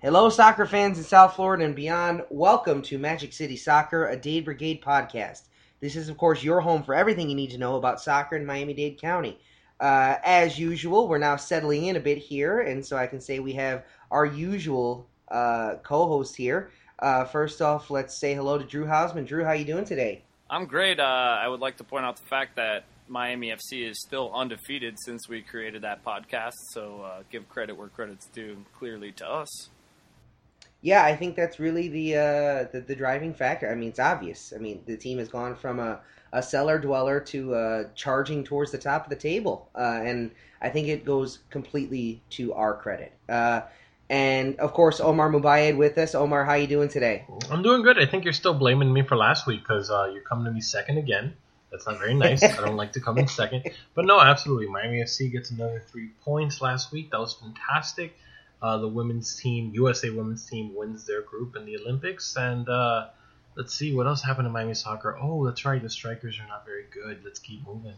Hello, soccer fans in South Florida and beyond. Welcome to Magic City Soccer, a Dade Brigade podcast. This is, of course, your home for everything you need to know about soccer in Miami Dade County. Uh, as usual, we're now settling in a bit here, and so I can say we have our usual uh, co-host here. Uh, first off, let's say hello to Drew Hausman. Drew, how you doing today? I'm great. Uh, I would like to point out the fact that Miami FC is still undefeated since we created that podcast. So uh, give credit where credit's due, clearly to us. Yeah, I think that's really the, uh, the, the driving factor. I mean, it's obvious. I mean, the team has gone from a, a cellar dweller to uh, charging towards the top of the table, uh, and I think it goes completely to our credit. Uh, and of course, Omar Mubayed with us. Omar, how you doing today? I'm doing good. I think you're still blaming me for last week because uh, you're coming to me second again. That's not very nice. I don't like to come in second. But no, absolutely. Miami FC gets another three points last week. That was fantastic. Uh, the women's team, USA women's team, wins their group in the Olympics. And uh, let's see what else happened to Miami soccer. Oh, that's right. The strikers are not very good. Let's keep moving.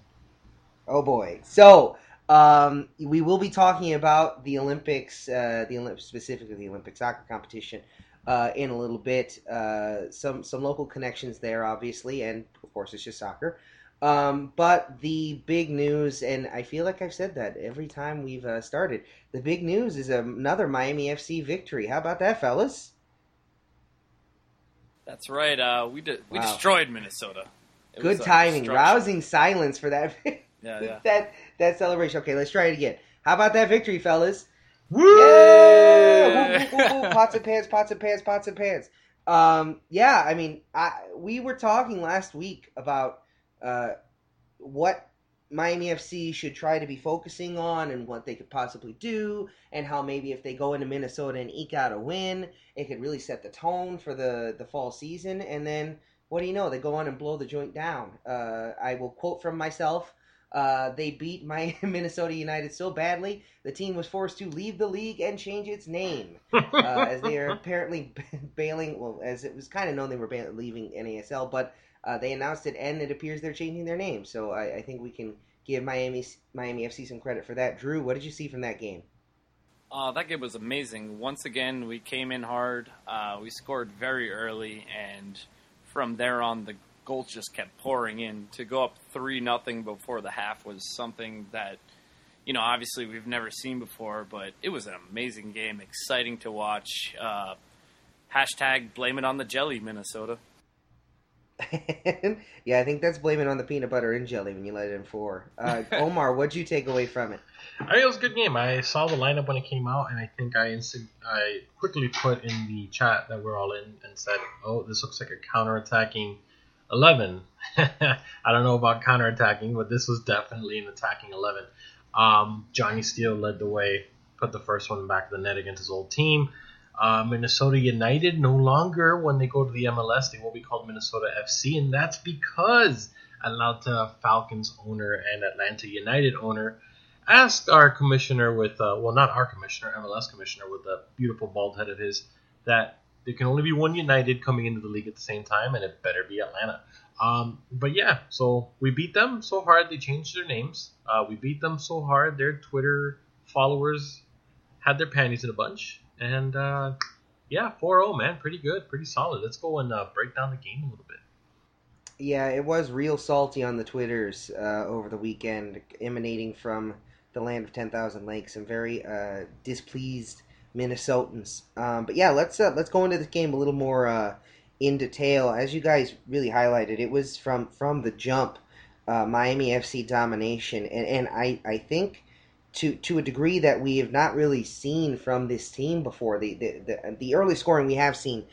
Oh boy. So um, we will be talking about the Olympics, uh, the Olymp- specifically the Olympic soccer competition, uh, in a little bit. Uh, some some local connections there, obviously, and of course it's just soccer. Um, but the big news, and I feel like I've said that every time we've uh, started, the big news is another Miami FC victory. How about that, fellas? That's right. Uh, we de- we wow. destroyed Minnesota. It Good timing. Rousing silence for that. yeah, yeah. that that celebration. Okay, let's try it again. How about that victory, fellas? Woo! Yeah! Woo, woo, woo, pots and pans, pots and pans, pots and pans. Um, yeah, I mean, I, we were talking last week about uh, what Miami FC should try to be focusing on and what they could possibly do, and how maybe if they go into Minnesota and eke out a win, it could really set the tone for the, the fall season. And then, what do you know? They go on and blow the joint down. Uh, I will quote from myself. Uh, they beat my Minnesota United so badly, the team was forced to leave the league and change its name, uh, as they are apparently bailing. Well, as it was kind of known they were leaving NASL, but uh, they announced it, and it appears they're changing their name. So I, I, think we can give Miami Miami FC some credit for that. Drew, what did you see from that game? Uh, that game was amazing. Once again, we came in hard. Uh, we scored very early, and from there on, the goals just kept pouring in. To go up three nothing before the half was something that, you know, obviously we've never seen before. But it was an amazing game, exciting to watch. Uh, hashtag blame it on the jelly, Minnesota. Yeah, I think that's blaming on the peanut butter and jelly when you let it in four. Uh, Omar, what'd you take away from it? I think it was a good game. I saw the lineup when it came out, and I think I inst- I quickly put in the chat that we're all in and said, "Oh, this looks like a counter-attacking 11." I don't know about counter-attacking, but this was definitely an attacking 11. Um, Johnny Steele led the way, put the first one back to the net against his old team. Uh, Minnesota United no longer, when they go to the MLS, they will be called Minnesota FC, and that's because Atlanta Falcons owner and Atlanta United owner asked our commissioner with, uh, well, not our commissioner, MLS commissioner with a beautiful bald head of his, that there can only be one United coming into the league at the same time, and it better be Atlanta. Um, but yeah, so we beat them so hard they changed their names. Uh, we beat them so hard their Twitter followers had their panties in a bunch. And uh, yeah, 4-0, man, pretty good, pretty solid. Let's go and uh, break down the game a little bit. Yeah, it was real salty on the Twitters uh, over the weekend, emanating from the land of 10,000 lakes. and very uh, displeased Minnesotans. Um, but yeah, let's uh, let's go into this game a little more uh, in detail. As you guys really highlighted, it was from from the jump, Miami FC domination, and and I I think to to a degree that we have not really seen from this team before. The the the, the early scoring we have seen,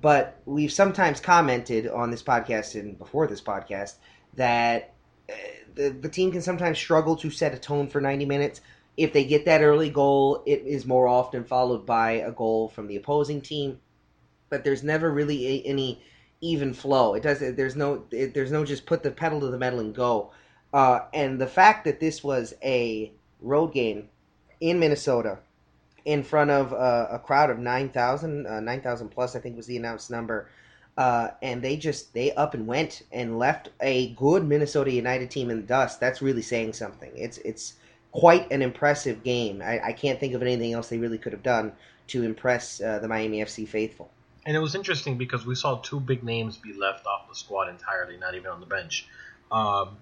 but we've sometimes commented on this podcast and before this podcast that uh, the the team can sometimes struggle to set a tone for 90 minutes. If they get that early goal, it is more often followed by a goal from the opposing team. But there's never really a, any even flow. It does. There's no. It, there's no just put the pedal to the metal and go. Uh, and the fact that this was a road game in Minnesota in front of uh, a crowd of 9,000, uh, 9,000 plus, I think was the announced number. Uh, and they just they up and went and left a good Minnesota United team in the dust. That's really saying something. It's it's quite an impressive game. I, I can't think of anything else they really could have done to impress uh, the Miami FC faithful. And it was interesting because we saw two big names be left off the squad entirely, not even on the bench. Um,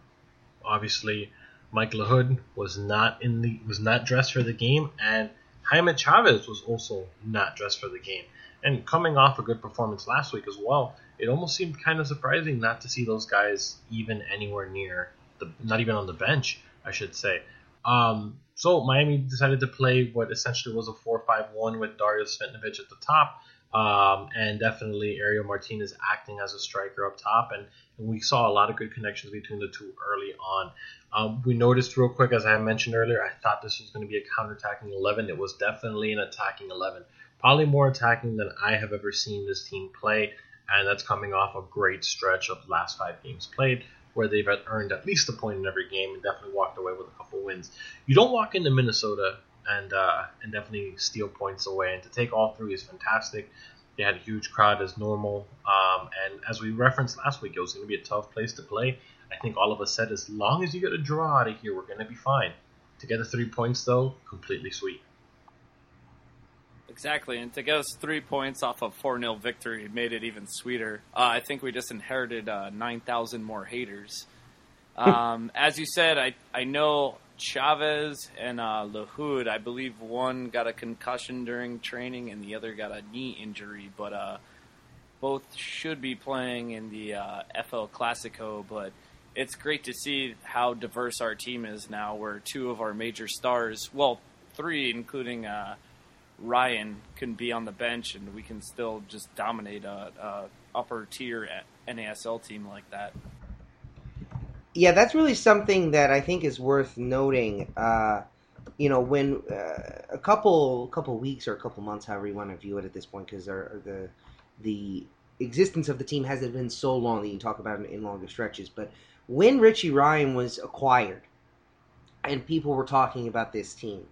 obviously, Mike Lahoud was not in the was not dressed for the game, and Jaime Chavez was also not dressed for the game. And coming off a good performance last week as well, it almost seemed kind of surprising not to see those guys even anywhere near the not even on the bench, I should say. Um, so Miami decided to play what essentially was a 4-5-1 with Dario Cvitanich at the top, um, and definitely Ariel Martinez acting as a striker up top, and, and, we saw a lot of good connections between the two early on. Um, we noticed real quick, as I mentioned earlier, I thought this was going to be a counter-attacking 11. It was definitely an attacking 11, probably more attacking than I have ever seen this team play, and that's coming off a great stretch of last five games played where they've earned at least a point in every game and definitely walked away with a couple wins. You don't walk into Minnesota and uh, and definitely steal points away, and to take all three is fantastic. They had a huge crowd as normal, um, and as we referenced last week, it was going to be a tough place to play. I think all of us said as long as you get a draw out of here, we're going to be fine. To get the three points, though, completely sweet. Exactly, and to get us three points off a 4 0 victory made it even sweeter. Uh, I think we just inherited uh, 9,000 more haters. Um, as you said, I, I know Chavez and uh, Lahoud, I believe one got a concussion during training and the other got a knee injury, but uh, both should be playing in the uh, FL Clasico. But it's great to see how diverse our team is now, where two of our major stars, well, three, including. Uh, Ryan can be on the bench and we can still just dominate a, a upper tier NASL team like that. Yeah, that's really something that I think is worth noting. Uh, you know, when uh, a couple couple weeks or a couple months, however you want to view it at this point, because the the existence of the team hasn't been so long that you talk about it in longer stretches. But when Richie Ryan was acquired, and people were talking about this team,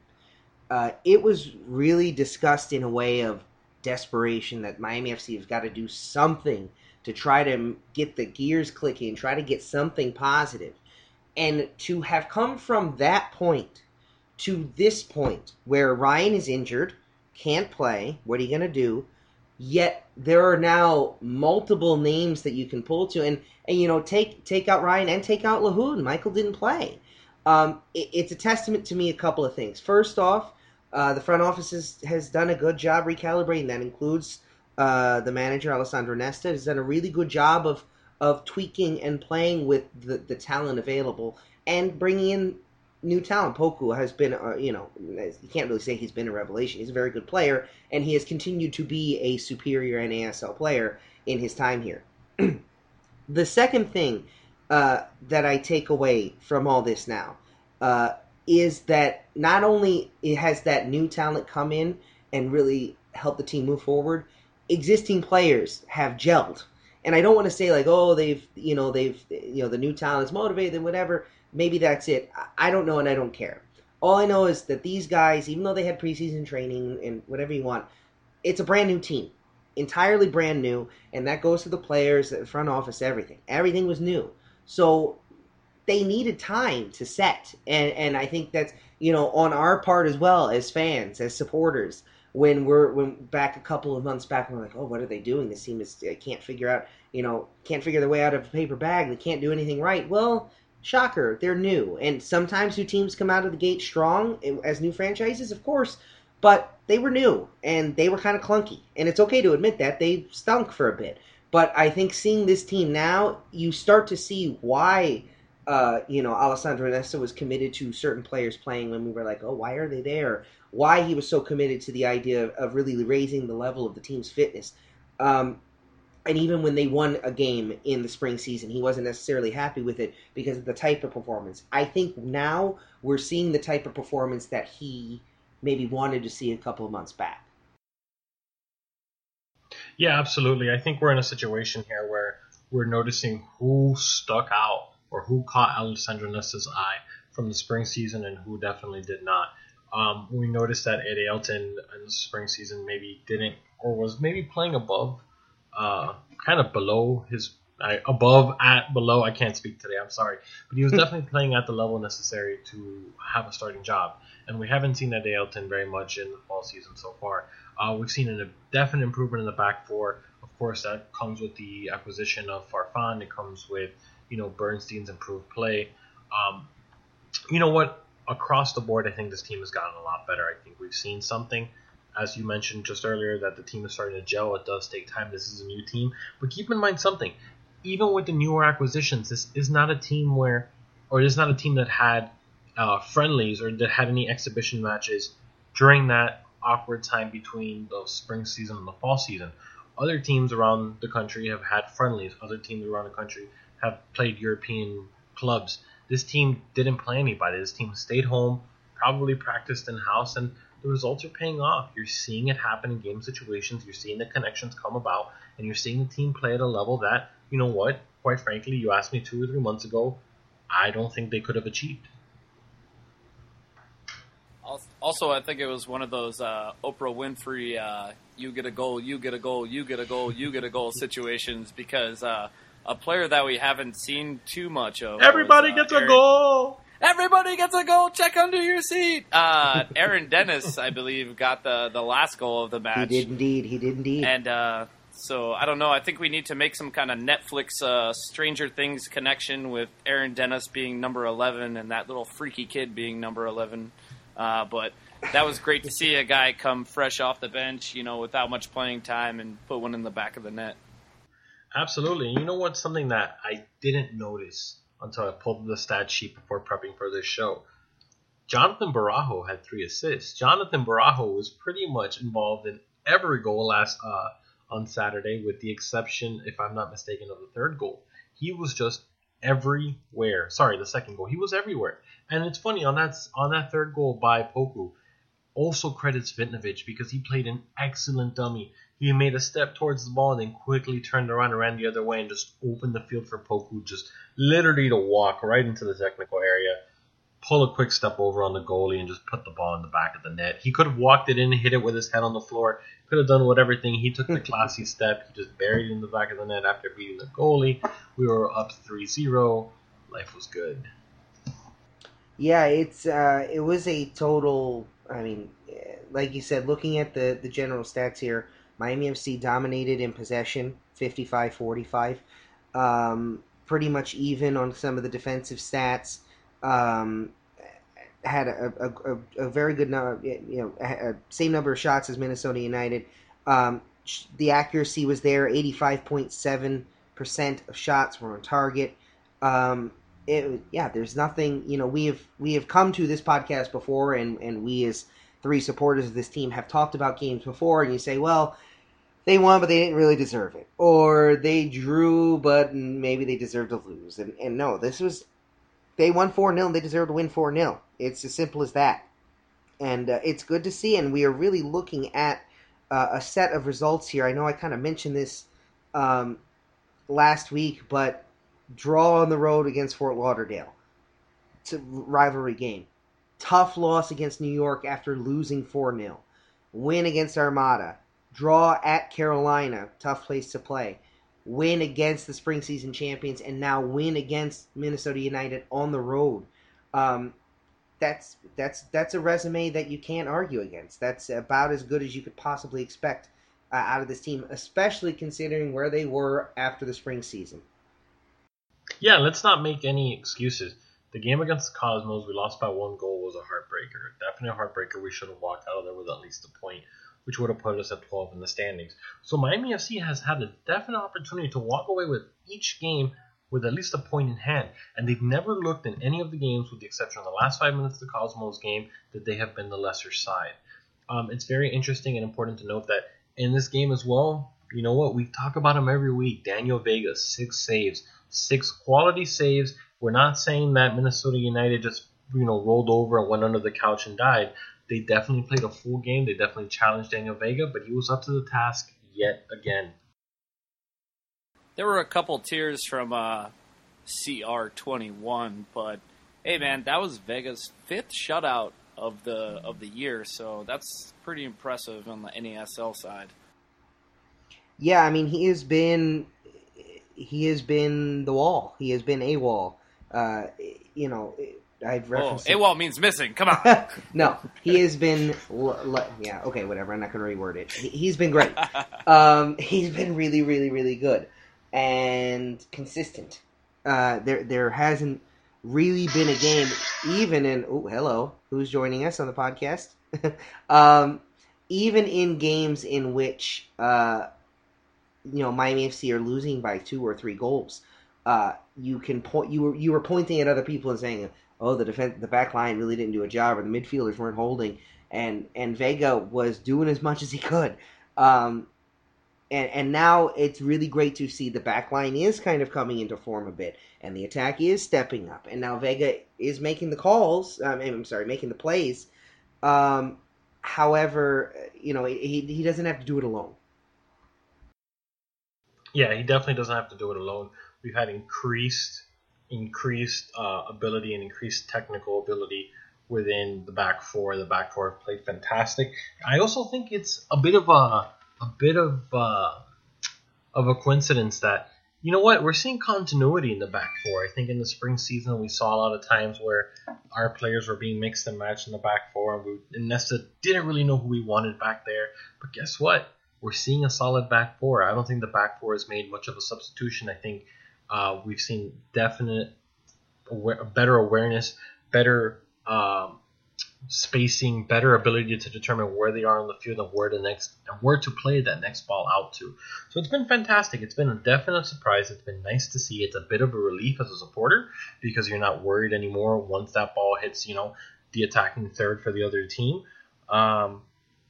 uh, it was really discussed in a way of desperation that Miami FC has got to do something to try to get the gears clicking, try to get something positive. And to have come from that point to this point where Ryan is injured, can't play, what are you going to do? Yet there are now multiple names that you can pull to, and and you know take take out Ryan and take out Lahoud. Michael didn't play. Um, it, it's a testament to me a couple of things. First off, uh, the front office has, has done a good job recalibrating. That includes uh, the manager Alessandro Nesta has done a really good job of of tweaking and playing with the, the talent available and bringing in new talent. Poku has been, uh, you know, you can't really say he's been a revelation. He's a very good player, and he has continued to be a superior NASL player in his time here. the second thing uh, that I take away from all this now uh, is that not only has that new talent come in and really help the team move forward, existing players have gelled. And I don't want to say like, oh, they've you know they've you know the new talent's motivated and whatever. Maybe that's it. I don't know and I don't care. All I know is that these guys, even though they had preseason training and whatever you want, it's a brand new team, entirely brand new, and that goes to the players, the front office, everything. Everything was new. So they needed time to set, and and I think that's you know on our part as well as fans, as supporters. When we're when back a couple of months back, we're like, oh, what are they doing? This team is can't figure out, you know, can't figure their way out of a paper bag. They can't do anything right. Well, shocker, they're new, and sometimes new teams come out of the gate strong as new franchises, of course. But they were new and they were kind of clunky, and it's okay to admit that they stunk for a bit. But I think seeing this team now, you start to see why uh, you know, Alessandro Nesta was committed to certain players playing when we were like, oh, why are they there? Why he was so committed to the idea of, of really raising the level of the team's fitness. Um, and even when they won a game in the spring season, he wasn't necessarily happy with it because of the type of performance. I think now we're seeing the type of performance that he maybe wanted to see a couple of months back. Yeah, absolutely. I think we're in a situation here where we're noticing who stuck out or who caught Alessandro Nesta's eye from the spring season and who definitely did not. Um, we noticed that Eddie Elton in the spring season maybe didn't or was maybe playing above, uh, kind of below his above at below. I can't speak today. I'm sorry, but he was definitely playing at the level necessary to have a starting job. and we haven't seen that Ailton very much in the fall season so far. Uh, we've seen a definite improvement in the back four. Of course, that comes with the acquisition of Farfan. It comes with you know Bernstein's improved play. Um, you know what? Across the board, I think this team has gotten a lot better. I think we've seen something, as you mentioned just earlier, that the team is starting to gel. It does take time. This is a new team, but keep in mind something. Even with the newer acquisitions, this is not a team where, or it is not a team that had uh, friendlies or that had any exhibition matches during that awkward time between the spring season and the fall season. Other teams around the country have had friendlies. Other teams around the country have played European clubs. This team didn't play anybody. This team stayed home, probably practiced in house, and the results are paying off. You're seeing it happen in game situations. You're seeing the connections come about, and you're seeing the team play at a level that, you know what, quite frankly, you asked me two or three months ago, I don't think they could have achieved. Also, I think it was one of those uh, Oprah Winfrey, uh, you get a goal, you get a goal, you get a goal, you get a goal situations because uh, a player that we haven't seen too much of. Everybody was, uh, gets a goal. Everybody gets a goal. Check under your seat. Uh, Aaron Dennis, I believe, got the, the last goal of the match. He match. did indeed. He did indeed. And uh, so I don't know. I think we need to make some kind of Netflix uh, Stranger Things connection with Aaron Dennis being number eleven and that little freaky kid being number eleven. Uh, but that was great to see a guy come fresh off the bench, you know, without much playing time and put one in the back of the net. Absolutely. And you know what? Something that I didn't notice until I pulled the stat sheet before prepping for this show. Jonathan Borrajo had three assists. Jonathan Borrajo was pretty much involved in every goal last uh, on Saturday, with the exception, if I'm not mistaken, of the third goal. He was just everywhere. Sorry, the second goal. He was everywhere. And it's funny on that on that third goal by Poku, also credits Cvitanich because he played an excellent dummy. He made a step towards the ball and then quickly turned around and ran the other way and just opened the field for Poku, just literally to walk right into the technical area, pull a quick step over on the goalie, and just put the ball in the back of the net. He could have walked it in, hit it with his head on the floor, could have done whatever thing. He took the classy step. He just buried it in the back of the net after beating the goalie. We were up 3 0. Life was good. Yeah, it's uh, it was a total. I mean, like you said, looking at the the general stats here, Miami FC dominated in possession, 55-45. Um, pretty much even on some of the defensive stats. Um, had a, a, a, a very good number, you know, same number of shots as Minnesota United. Um, the accuracy was there, eighty five point seven percent of shots were on target. Um, it, yeah, there's nothing. You know, we have we have come to this podcast before, and and we as three supporters of this team have talked about games before, and you say, well, they won, but they didn't really deserve it, or they drew, but maybe they deserved to lose. And and no, this was they won four 0 and they deserved to win four 0 It's as simple as that, and uh, it's good to see. And we are really looking at uh, a set of results here. I know I kind of mentioned this um, last week, but draw on the road against Fort Lauderdale. It's a rivalry game. Tough loss against New York after losing 4 0. Win against Armada. Draw at Carolina. Tough place to play. Win against the spring season champions, and now win against Minnesota United on the road. Um, that's that's that's a resume that you can't argue against. That's about as good as you could possibly expect uh, out of this team, especially considering where they were after the spring season. Yeah, let's not make any excuses. The game against the Cosmos, we lost by one goal, was a heartbreaker. Definitely a heartbreaker. We should have walked out of there with at least a point, which would have put us at 12 in the standings. So Miami FC has had a definite opportunity to walk away with each game with at least a point in hand. And they've never looked in any of the games, with the exception of the last five minutes of the Cosmos game, that they have been the lesser side. Um, it's very interesting and important to note that in this game as well, you know what? We talk about him every week. Daniel Vega, six saves, six quality saves. We're not saying that Minnesota United just you know rolled over and went under the couch and died. They definitely played a full game. They definitely challenged Daniel Vega, but he was up to the task yet again. There were a couple tears from uh, CR21, but hey, man, that was Vega's fifth shutout of the of the year, so that's pretty impressive on the NASL side. Yeah, I mean he has been he has been the wall. He has been a wall. Uh, you know, I've Oh, referenced it. AWOL means missing. Come on. no, he has been. l- l- yeah, okay, whatever. I'm not going to reword it. He, he's been great. Um, he's been really, really, really good and consistent. Uh, there, there hasn't really been a game, even in. Oh, hello, who's joining us on the podcast? um, even in games in which, uh, you know, Miami FC are losing by two or three goals, uh, you can point. You were you were pointing at other people and saying, "Oh, the defense, the back line really didn't do a job, or the midfielders weren't holding." And and Vega was doing as much as he could. Um, and and now it's really great to see the back line is kind of coming into form a bit, and the attack is stepping up, and now Vega is making the calls. Um, I'm sorry, making the plays. Um, however, you know he he doesn't have to do it alone. Yeah, he definitely doesn't have to do it alone. We've had increased increased uh, ability and increased technical ability within the back four. The back four have played fantastic. I also think it's a bit of a a bit of uh, of a coincidence that you know what we're seeing continuity in the back four. I think in the spring season we saw a lot of times where our players were being mixed and matched in the back four, and, we, and Nesta didn't really know who we wanted back there. But guess what? We're seeing a solid back four. I don't think the back four has made much of a substitution. I think uh, we've seen definite aware, better awareness, better um, spacing, better ability to determine where they are on the field and where the next and where to play that next ball out to. So it's been fantastic. It's been a definite surprise. It's been nice to see. It's a bit of a relief as a supporter because you're not worried anymore once that ball hits, you know, the attacking third for the other team. Um,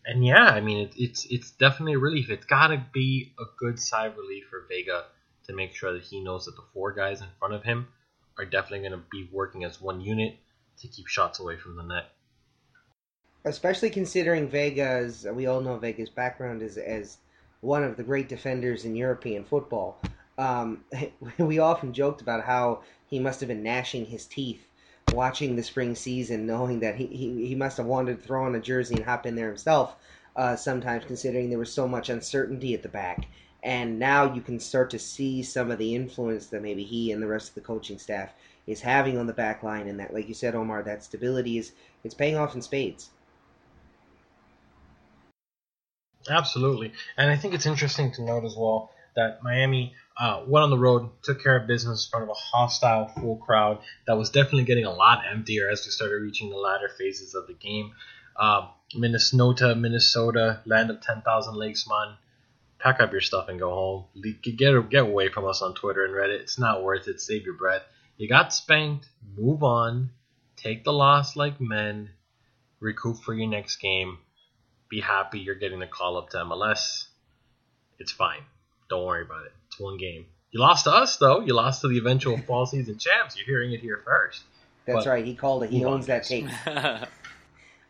and yeah, I mean, it, it's it's definitely a relief. It's got to be a good side relief for Vega to make sure that he knows that the four guys in front of him are definitely going to be working as one unit to keep shots away from the net. especially considering Vega's. We all know Vega's background is as one of the great defenders in European football. Um, we often joked about how he must have been gnashing his teeth watching the spring season, knowing that he, he, he must have wanted to throw on a jersey and hop in there himself. Uh, sometimes, considering there was so much uncertainty at the back, and now you can start to see some of the influence that maybe he and the rest of the coaching staff is having on the back line, and that, like you said, Omar, that stability is it's paying off in spades. Absolutely, and I think it's interesting to note as well that Miami uh, went on the road, took care of business in front of a hostile full crowd that was definitely getting a lot emptier as we started reaching the latter phases of the game. Um, Minnesota, Minnesota, land of 10,000 lakes, man. Pack up your stuff and go home. Get, get away from us on Twitter and Reddit. It's not worth it. Save your breath. You got spanked. Move on. Take the loss like men. Recoup for your next game. Be happy you're getting the call up to MLS. It's fine. Don't worry about it. It's one game. You lost to us, though. You lost to the eventual fall season champs. You're hearing it here first. That's But- right. He called it. He owns that guys. tape.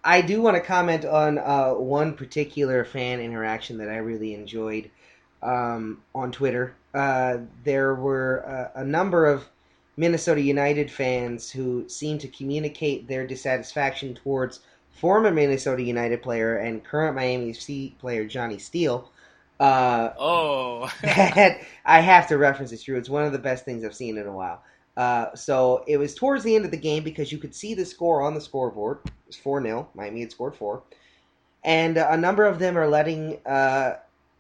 I do want to comment on uh, one particular fan interaction that I really enjoyed um, on Twitter. Uh, there were uh, a number of Minnesota United fans who seemed to communicate their dissatisfaction towards former Minnesota United player and current Miami FC player Johnny Steele. Uh, oh. that I have to reference it. True, it's one of the best things I've seen in a while. Uh, so it was towards the end of the game because you could see the score on the scoreboard. Was four 0 Miami had scored four, and uh, a number of them are letting uh,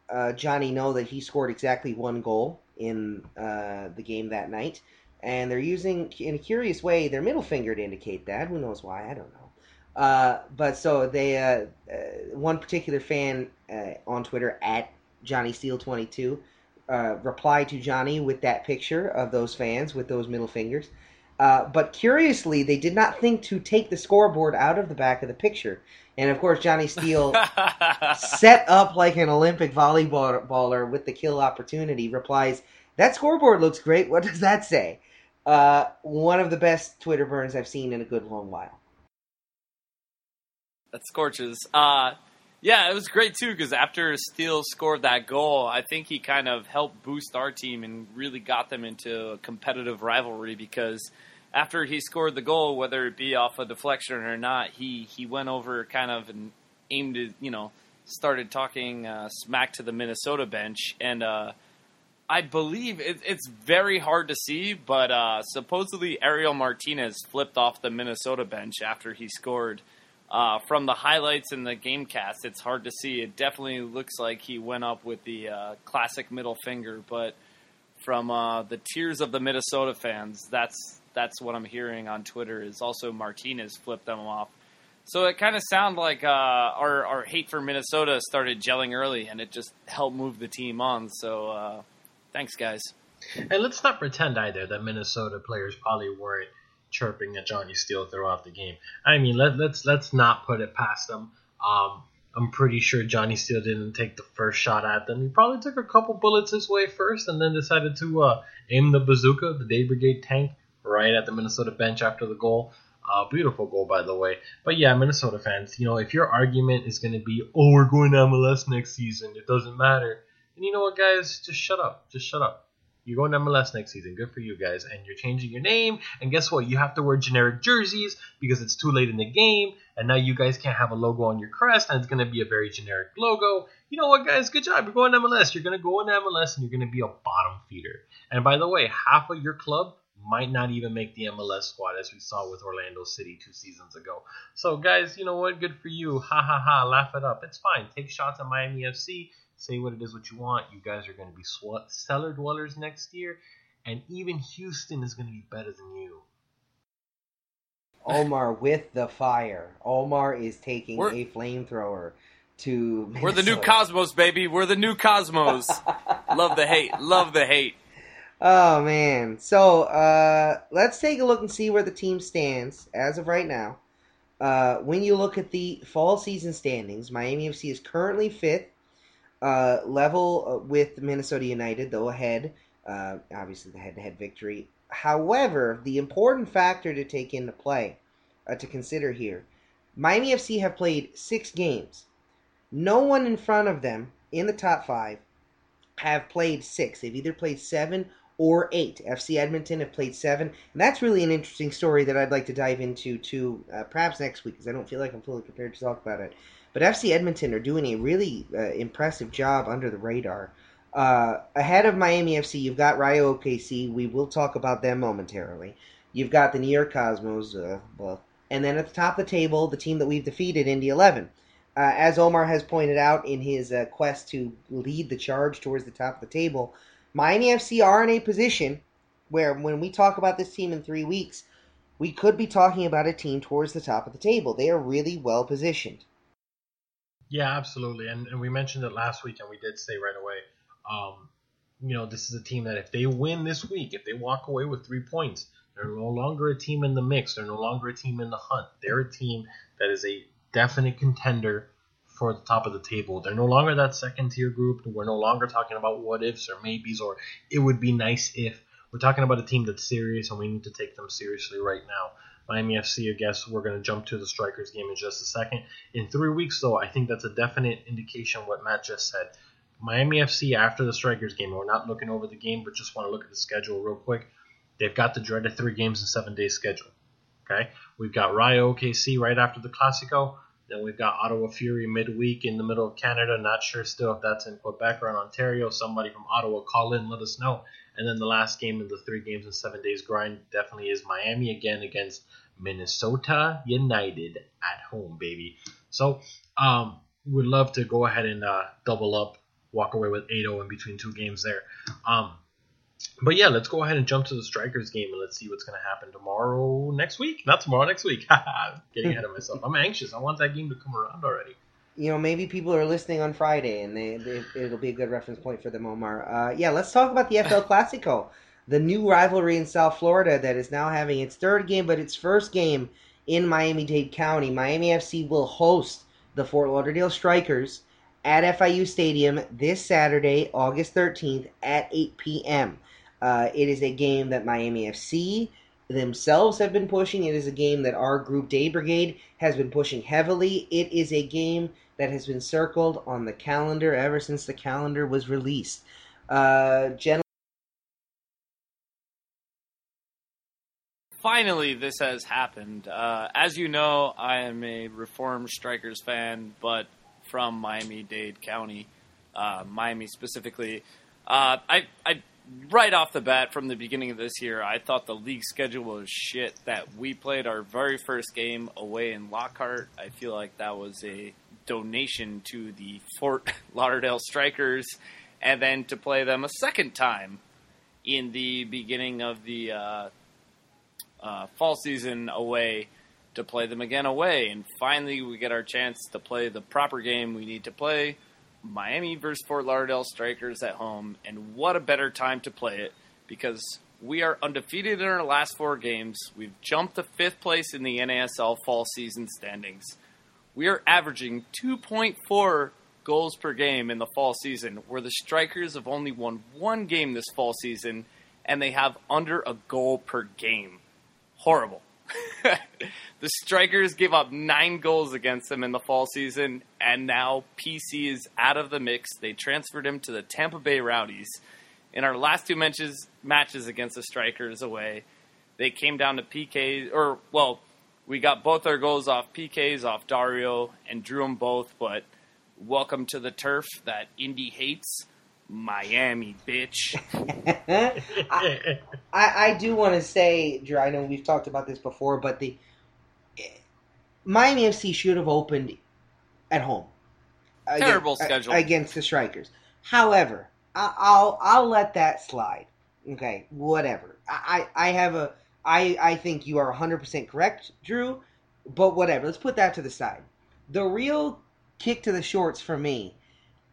uh, Johnny know that he scored exactly one goal in uh, the game that night, and they're using in a curious way their middle finger to indicate that. Who knows why? I don't know. Uh, but so they, uh, one particular fan on Twitter at Johnny Steele twenty two uh, replied to Johnny with that picture of those fans with those middle fingers. Uh, but curiously, they did not think to take the scoreboard out of the back of the picture. And of course, Johnny Steele, set up like an Olympic volleyballer with the kill opportunity, replies, That scoreboard looks great. What does that say? Uh, one of the best Twitter burns I've seen in a good long while. That scorches. Uh, yeah, it was great too because after Steele scored that goal, I think he kind of helped boost our team and really got them into a competitive rivalry because after he scored the goal, whether it be off a deflection or not, he, he went over kind of and aimed it, you know, started talking uh, smack to the Minnesota bench. And uh, I believe it, it's very hard to see, but uh, supposedly Ariel Martinez flipped off the Minnesota bench after he scored. Uh, from the highlights in the game cast, it's hard to see. It definitely looks like he went up with the uh, classic middle finger, but from uh, the tears of the Minnesota fans, that's that's what I'm hearing on Twitter. Is also Martinez flipped them off. So it kind of sounded like uh, our our hate for Minnesota started gelling early, and it just helped move the team on. So uh, thanks, guys. And let's not pretend either that Minnesota players probably weren't chirping at Johnny Steele throughout the game. I mean, let, let's let's not put it past them. Um, I'm pretty sure Johnny Steele didn't take the first shot at them. He probably took a couple bullets his way first, and then decided to uh, aim the bazooka, the Dade Brigade tank, right at the Minnesota bench after the goal. Uh, beautiful goal, by the way. But yeah, Minnesota fans, you know, if your argument is going to be, oh, we're going to MLS next season, it doesn't matter. And you know what, guys? Just shut up. Just shut up. You're going to MLS next season. Good for you guys. And you're changing your name. And guess what? You have to wear generic jerseys because it's too late in the game. And now you guys can't have a logo on your crest. And it's going to be a very generic logo. You know what, guys? Good job. You're going to MLS. You're going to go in MLS and you're going to be a bottom feeder. And by the way, half of your club might not even make the MLS squad, as we saw with Orlando City two seasons ago. So, guys, you know what? Good for you. Ha ha ha. Laugh it up. It's fine. Take shots at Miami FC. Say what it is what you want. You guys are going to be sw- cellar dwellers next year. And even Houston is going to be better than you. Omar with the fire. Omar is taking we're, a flamethrower to. Minnesota. We're the new Cosmos, baby. We're the new Cosmos. Love the hate. Love the hate. Oh man. So uh, let's take a look and see where the team stands as of right now. Uh, when you look at the fall season standings, Miami FC is currently fifth, uh, level with Minnesota United, though ahead. Uh, obviously, the head-to-head victory. However, the important factor to take into play, uh, to consider here, Miami FC have played six games. No one in front of them in the top five have played six. They've either played seven or eight. FC Edmonton have played seven, and that's really an interesting story that I'd like to dive into to uh, perhaps next week because I don't feel like I'm fully prepared to talk about it. But FC Edmonton are doing a really uh, impressive job under the radar. Uh, ahead of Miami FC, you've got Rayo OKC. We will talk about them momentarily. You've got the New York Cosmos, uh, well, and then at the top of the table, the team that we've defeated, Indy 11. Uh, as Omar has pointed out in his uh, quest to lead the charge towards the top of the table, Miami FC are in a position where when we talk about this team in three weeks, we could be talking about a team towards the top of the table. They are really well positioned. Yeah, absolutely. And, and we mentioned it last week, and we did say right away, um, you know, this is a team that if they win this week, if they walk away with three points, they're no longer a team in the mix. They're no longer a team in the hunt. They're a team that is a definite contender for the top of the table. They're no longer that second tier group. We're no longer talking about what ifs or maybes or it would be nice if. We're talking about a team that's serious and we need to take them seriously right now. Miami FC, I guess we're going to jump to the Strikers game in just a second. In three weeks, though, I think that's a definite indication of what Matt just said. Miami FC after the Strikers game, we're not looking over the game, but just want to look at the schedule real quick. They've got the dreaded three games in seven days schedule. Okay, we've got Rayo OKC right after the Classico. Then we've got Ottawa Fury midweek in the middle of Canada. Not sure still if that's in Quebec or in Ontario. Somebody from Ottawa call in, let us know. And then the last game of the three games in seven days grind definitely is Miami again against Minnesota United at home, baby. So um, we would love to go ahead and uh, double up, walk away with 8-0 in between two games there. Um, but yeah, let's go ahead and jump to the Strikers game and let's see what's going to happen tomorrow, next week. Not tomorrow, next week. Getting ahead of myself. I'm anxious. I want that game to come around already. You know, maybe people are listening on Friday and they, they it'll be a good reference point for them, Omar. Uh, yeah, let's talk about the FL Clasico, the new rivalry in South Florida that is now having its third game, but its first game in Miami Dade County. Miami FC will host the Fort Lauderdale Strikers at FIU Stadium this Saturday, August 13th at 8 p.m. Uh, it is a game that Miami FC themselves have been pushing. It is a game that our group Dade Brigade has been pushing heavily. It is a game that has been circled on the calendar ever since the calendar was released. Uh, Finally, this has happened. Uh, as you know, I am a Reformed Strikers fan, but from Miami Dade County, uh, Miami specifically. Uh, I, I, right off the bat from the beginning of this year, I thought the league schedule was shit. That we played our very first game away in Lockhart. I feel like that was a donation to the Fort Lauderdale Strikers, and then to play them a second time in the beginning of the uh, uh, fall season away to play them again away. And finally, we get our chance to play the proper game we need to play Miami versus Fort Lauderdale Strikers at home. And what a better time to play it because we are undefeated in our last four games. We've jumped to fifth place in the NASL fall season standings. We are averaging 2.4 goals per game in the fall season, where the Strikers have only won one game this fall season and they have under a goal per game. Horrible. the Strikers gave up nine goals against them in the fall season, and now PC is out of the mix. They transferred him to the Tampa Bay Rowdies. In our last two matches, matches against the Strikers away, they came down to PKs, or, well, we got both our goals off PKs, off Dario, and drew them both, but welcome to the turf that Indy hates. Miami, bitch. I, I, I do want to say, Drew. I know we've talked about this before, but the Miami FC should have opened at home. Terrible against, schedule against the Strikers. However, I'll I'll let that slide. Okay, whatever. I I have a I I think you are 100 percent correct, Drew. But whatever. Let's put that to the side. The real kick to the shorts for me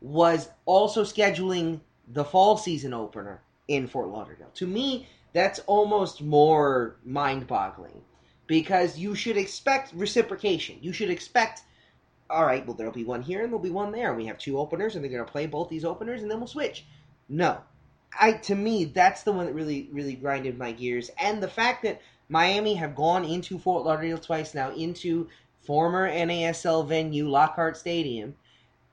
was also scheduling the fall season opener in Fort Lauderdale. To me, that's almost more mind boggling because you should expect reciprocation. You should expect, all right, well, there'll be one here and there'll be one there. And We have two openers and they're going to play both these openers and then we'll switch. No. I to me that's the one that really really grinded my gears and the fact that Miami have gone into Fort Lauderdale twice now into former NASL venue Lockhart Stadium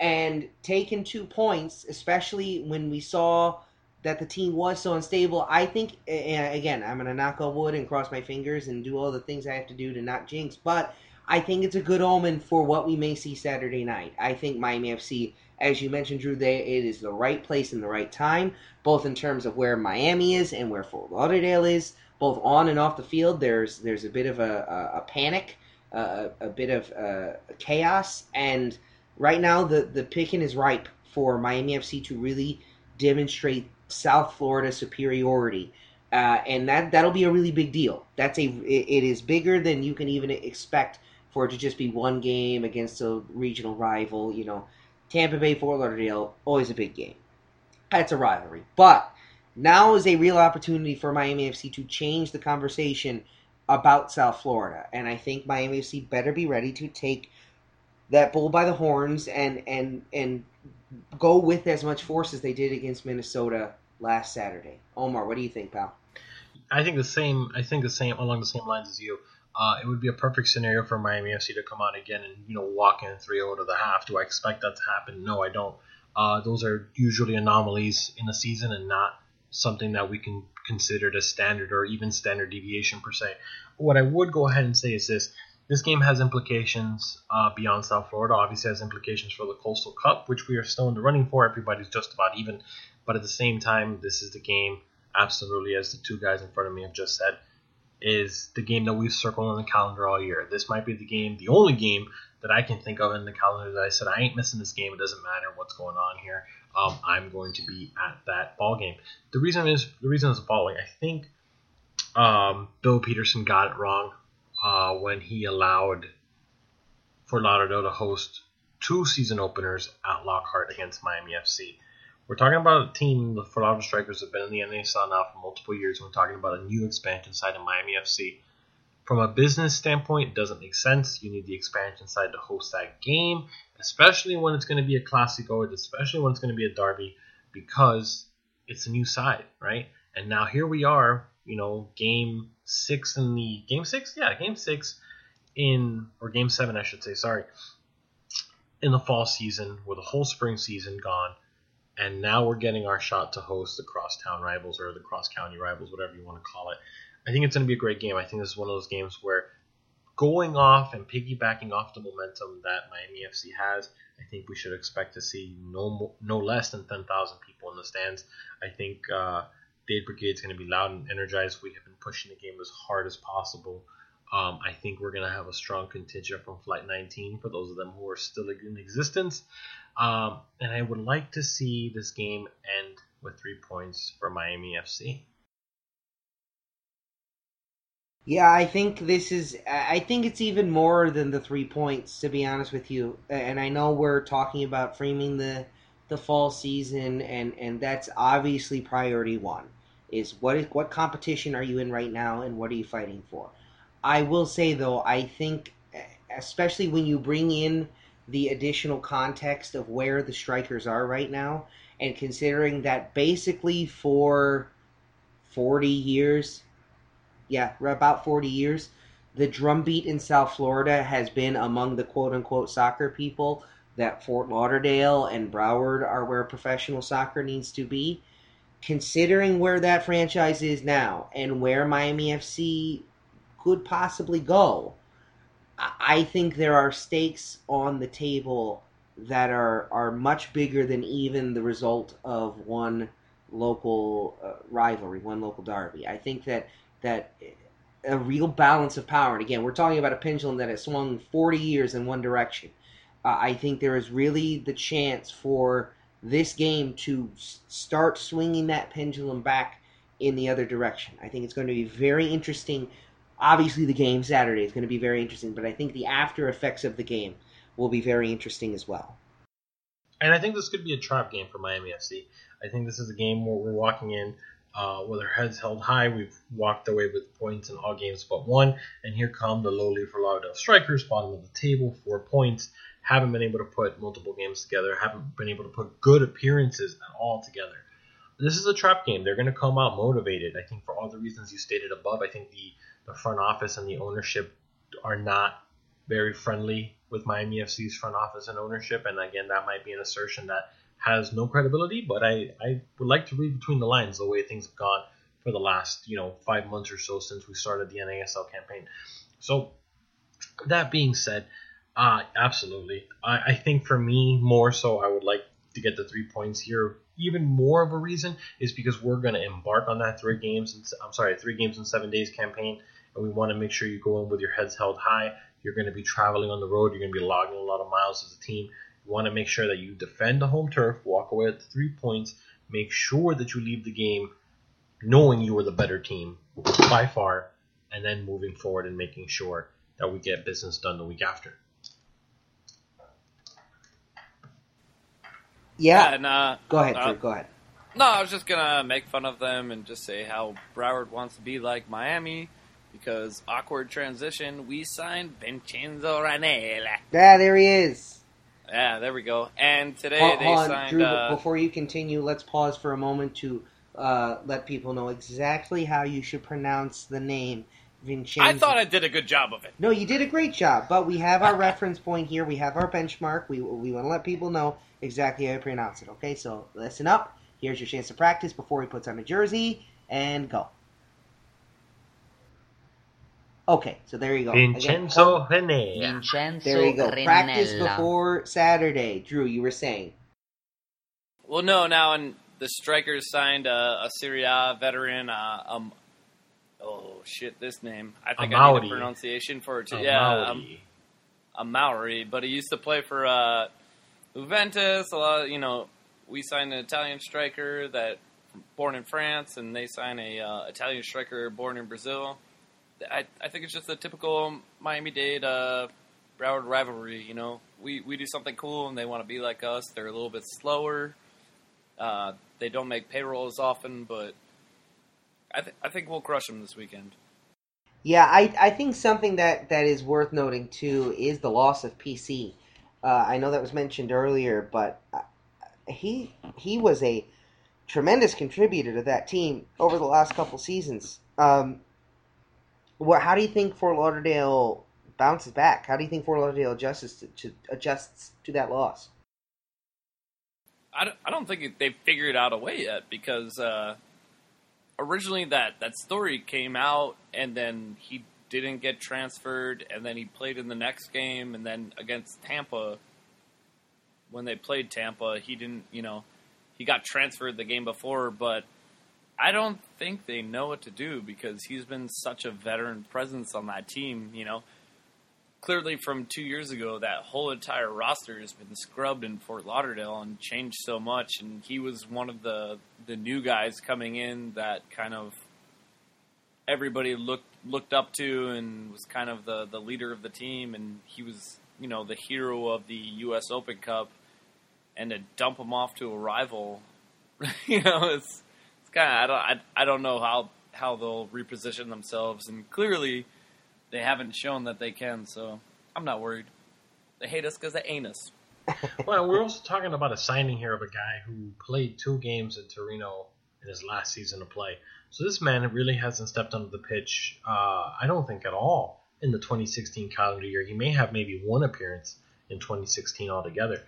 and taken two points, especially when we saw that the team was so unstable. I think, again, I'm going to knock on wood and cross my fingers and do all the things I have to do to not jinx, but I think it's a good omen for what we may see Saturday night. I think Miami FC, as you mentioned, Drew, they, it is the right place and the right time, both in terms of where Miami is and where Fort Lauderdale is, both on and off the field. There's there's a bit of a, a, a panic, uh, a bit of uh, chaos, and right now the the picking is ripe for Miami FC to really demonstrate South Florida superiority. Uh, and that that'll be a really big deal. That's a it, it is bigger than you can even expect for it to just be one game against a regional rival. You know, Tampa Bay, Fort Lauderdale, always a big game. That's a rivalry, but now is a real opportunity for Miami FC to change the conversation about South Florida, and I think Miami FC better be ready to take that bull by the horns and and and go with as much force as they did against Minnesota last Saturday. Omar, what do you think, pal? I think the same. I think the same along the same lines as you. Uh, it would be a perfect scenario for Miami FC to come out again and you know walk in 3-0 to the half. Do I expect that to happen? No, I don't. Uh, those are usually anomalies in the season and not something that we can consider as standard or even standard deviation per se. What I would go ahead and say is this: this game has implications uh, beyond South Florida. Obviously, has implications for the Coastal Cup, which we are still in the running for. Everybody's just about even, but at the same time, this is the game. Absolutely, as the two guys in front of me have just said, is the game that we've circled on the calendar all year. This might be the game, the only game that I can think of in the calendar that I said I ain't missing this game. It doesn't matter what's going on here. Um, I'm going to be at that ball game. The reason is the reason is the following. I think um, Bill Peterson got it wrong uh, when he allowed Fort Lauderdale to host two season openers at Lockhart against Miami FC. We're talking about a team, the Lauderdale Strikers have been in the NASL now for multiple years. We're talking about a new expansion side in Miami FC. From a business standpoint, it doesn't make sense. You need the expansion side to host that game, especially when it's going to be a Classico, especially when it's going to be a derby, because it's a new side, right? And now here we are, you know, game six in the game six, yeah, game six in or game seven, I should say. Sorry, in the fall season with the whole spring season gone, and now we're getting our shot to host the crosstown rivals or the cross county rivals, whatever you want to call it. I think it's going to be a great game. I think this is one of those games where going off and piggybacking off the momentum that Miami FC has, I think we should expect to see no mo- no less than 10,000 people in the stands. I think uh, Dade Brigade is going to be loud and energized. We have been pushing the game as hard as possible. Um, I think we're going to have a strong contingent from Flight 19 for those of them who are still in existence. Um, and I would like to see this game end with three points for Miami FC. Yeah, I think this is. I think it's even more than the three points, to be honest with you. And I know we're talking about framing the the fall season, and and that's obviously priority one. Is what is what competition are you in right now, and what are you fighting for? I will say though, I think, especially when you bring in the additional context of where the strikers are right now, and considering that basically for forty years yeah, about 40 years, the drumbeat in South Florida has been among the quote unquote soccer people that Fort Lauderdale and Broward are where professional soccer needs to be. Considering where that franchise is now and where Miami FC could possibly go, I think there are stakes on the table that are, are much bigger than even the result of one local uh, rivalry, one local derby. I think that that a real balance of power. And again, we're talking about a pendulum that has swung 40 years in one direction. Uh, I think there is really the chance for this game to start swinging that pendulum back in the other direction. I think it's going to be very interesting. Obviously, the game Saturday is going to be very interesting, but I think the after effects of the game will be very interesting as well. And I think this could be a trap game for Miami FC. I think this is a game where we're walking in uh, with our heads held high. We've walked away with points in all games but one. And here come the lowly Fort Lauderdale Strikers, bottom of the table, four points. Haven't been able to put multiple games together. Haven't been able to put good appearances at all together. This is a trap game. They're going to come out motivated. I think for all the reasons you stated above. I think the, the front office and the ownership are not very friendly with Miami FC's front office and ownership. And again, that might be an assertion that has no credibility, but I, I would like to read between the lines the way things have gone for the last, you know, five months or so since we started the NASL campaign. So, that being said, uh, absolutely. I, I think for me, more so, I would like to get the three points here. Even more of a reason is because we're going to embark on that three games. In, I'm sorry, three games in seven days campaign, and we want to make sure you go in with your heads held high. You're going to be traveling on the road. You're going to be logging a lot of miles as a team. You want to make sure that you defend the home turf, walk away with three points, make sure that you leave the game knowing you were the better team by far, and then moving forward and making sure that we get business done the week after. Yeah. and, uh, go ahead, uh, Drew. Go ahead. No, I was just gonna make fun of them and just say how Broward wants to be like Miami because awkward transition. We signed Vincenzo Rennella. Yeah, there he is. Yeah, there we go. And today Hold, they hold signed. Drew. uh, before you continue, let's pause for a moment to uh, let people know exactly how you should pronounce the name Vincenzo. I thought I did a good job of it. No, you did a great job, but we have our reference point here. We have our benchmark. We, we want to let people know exactly how to pronounce it, okay? So listen up. Here's your chance to practice before he puts on a jersey, and go. Okay, so there you go. Vincenzo hold- Rene. Vincenzo There you go. Practice before Saturday. Drew, you were saying. Well, no, now and the Strikers signed a, a Serie A veteran. Uh, um, oh shit, this name. I think I need a pronunciation for it. Too. Yeah, um, Amauri, but he used to play for uh, Juventus. A lot, of, you know, we signed an Italian striker that born in France, and they signed a uh, Italian striker born in Brazil. I, I think it's just a typical Miami Dade uh, Broward rivalry. You know, we we do something cool, and they want to be like us. They're a little bit slower. Uh, they don't make payroll as often, but I, th- I think we'll crush them this weekend. Yeah, I, I think something that, that is worth noting too is the loss of PC. Uh, I know that was mentioned earlier, but uh, he he was a tremendous contributor to that team over the last couple seasons. Um, what? How do you think Fort Lauderdale bounces back? How do you think Fort Lauderdale adjusts to, to adjusts to that loss? I don't, I don't think they've figured out a way yet because uh, originally that, that story came out and then he didn't get transferred and then he played in the next game and then against Tampa when they played Tampa. He didn't, you know, he got transferred the game before, but I don't think they know what to do because he's been such a veteran presence on that team. You know, clearly from two years ago, that whole entire roster has been scrubbed in Fort Lauderdale and changed so much. And he was one of the the new guys coming in that kind of everybody looked looked up to and was kind of the the leader of the team. And he was you know the hero of the U.S. Open Cup. And to dump him off to a rival, you know, it's kind of I don't I, I don't know how how they'll reposition themselves. And clearly they haven't shown that they can, so I'm not worried. They hate us because they ain't us. well, we're also talking about a signing here of a guy who played two games in Torino in his last season of play. So this man really hasn't stepped onto the pitch, uh, I don't think at all, in the 2016 calendar year. He may have maybe one appearance in 2016 altogether.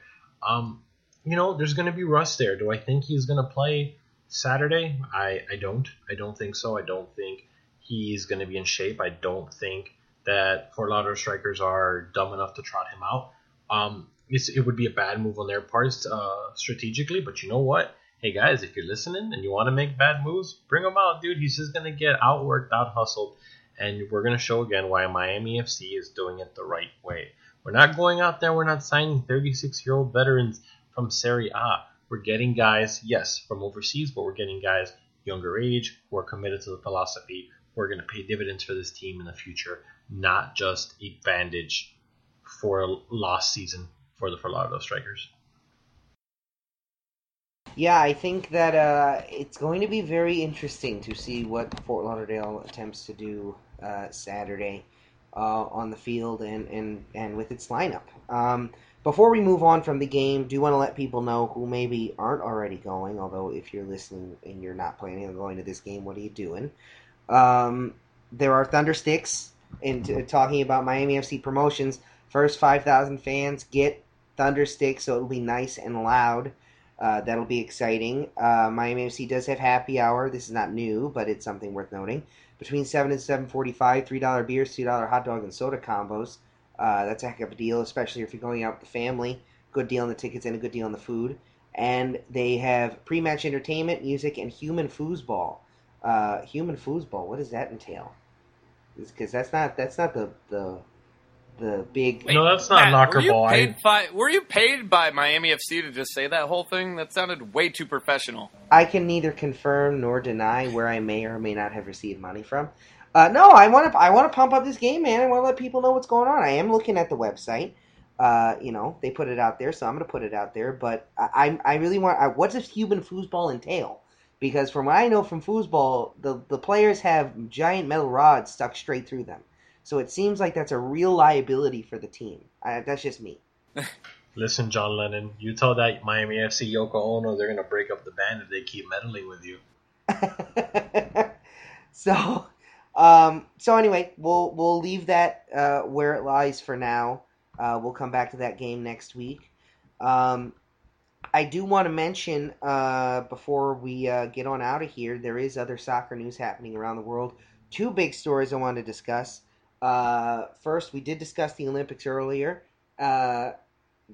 Um, you know, there's going to be rust there. Do I think he's going to play Saturday? I, I don't. I don't think so. I don't think he's going to be in shape. I don't think that Fort Lauderdale strikers are dumb enough to trot him out. Um, it would be a bad move on their parts uh, strategically, but you know what? Hey guys, if you're listening and you want to make bad moves, bring him out, dude. He's just gonna get outworked, out hustled, and we're gonna show again why Miami FC is doing it the right way. We're not going out there. We're not signing 36 year old veterans from Serie A. We're getting guys, yes, from overseas, but we're getting guys younger age who are committed to the philosophy. We're going to pay dividends for this team in the future not just a bandage for a lost season for the Fort Strikers. Yeah, I think that uh, it's going to be very interesting to see what Fort Lauderdale attempts to do uh, Saturday uh, on the field and, and, and with its lineup. Um, before we move on from the game, do want to let people know who maybe aren't already going. Although, if you're listening and you're not planning on going to this game, what are you doing? Um, there are Thundersticks into talking about Miami FC promotions. First 5,000 fans get Thundersticks, so it'll be nice and loud. Uh, that'll be exciting. Uh, Miami FC does have happy hour. This is not new, but it's something worth noting. Between seven and seven forty-five, three dollar beers, two dollar hot dog and soda combos. Uh, that's a heck of a deal, especially if you're going out with the family. Good deal on the tickets and a good deal on the food. And they have pre-match entertainment, music, and human foosball. Uh, human foosball. What does that entail? because that's not that's not the the the big. no, that's not Matt, were you ball. Paid by, were you paid by Miami FC to just say that whole thing? That sounded way too professional. I can neither confirm nor deny where I may or may not have received money from. Uh, no, I want to I want to pump up this game, man. I want to let people know what's going on. I am looking at the website. Uh, you know, they put it out there, so I'm going to put it out there. But I, I really want. I, what does human foosball entail? because from what I know from foosball, the the players have giant metal rods stuck straight through them. So it seems like that's a real liability for the team. I, that's just me. Listen, John Lennon, you tell that Miami FC Yoko Ono they're gonna break up the band if they keep meddling with you. so, um, so anyway, we'll we'll leave that uh, where it lies for now. Uh, we'll come back to that game next week. Um, I do want to mention uh, before we uh, get on out of here, there is other soccer news happening around the world. Two big stories I want to discuss. Uh, first, we did discuss the Olympics earlier. Uh,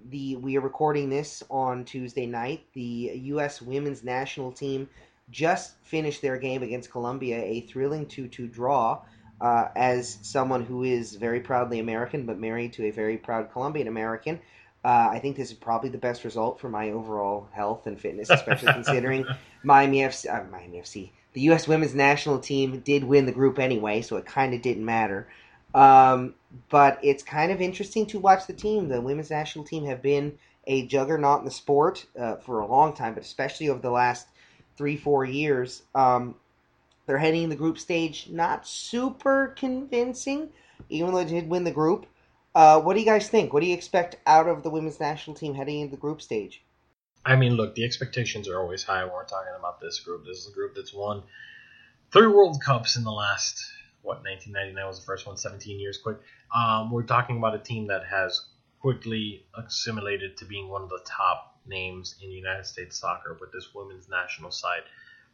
the we are recording this on Tuesday night. The U.S. women's national team just finished their game against Colombia, a thrilling two-two draw. Uh, as someone who is very proudly American but married to a very proud Colombian American, uh, I think this is probably the best result for my overall health and fitness, especially considering Miami FC, uh, Miami FC, the U.S. Women's National Team did win the group anyway, so it kind of didn't matter. Um, but it's kind of interesting to watch the team. The women's national team have been a juggernaut in the sport uh, for a long time, but especially over the last three, four years. Um, they're heading the group stage, not super convincing, even though they did win the group. Uh, what do you guys think? What do you expect out of the women's national team heading into the group stage? I mean, look, the expectations are always high when we're talking about this group. This is a group that's won three World Cups in the last, what, 1999 was the first one, 17 years quick. Um, we're talking about a team that has quickly assimilated to being one of the top names in United States soccer with this women's national side.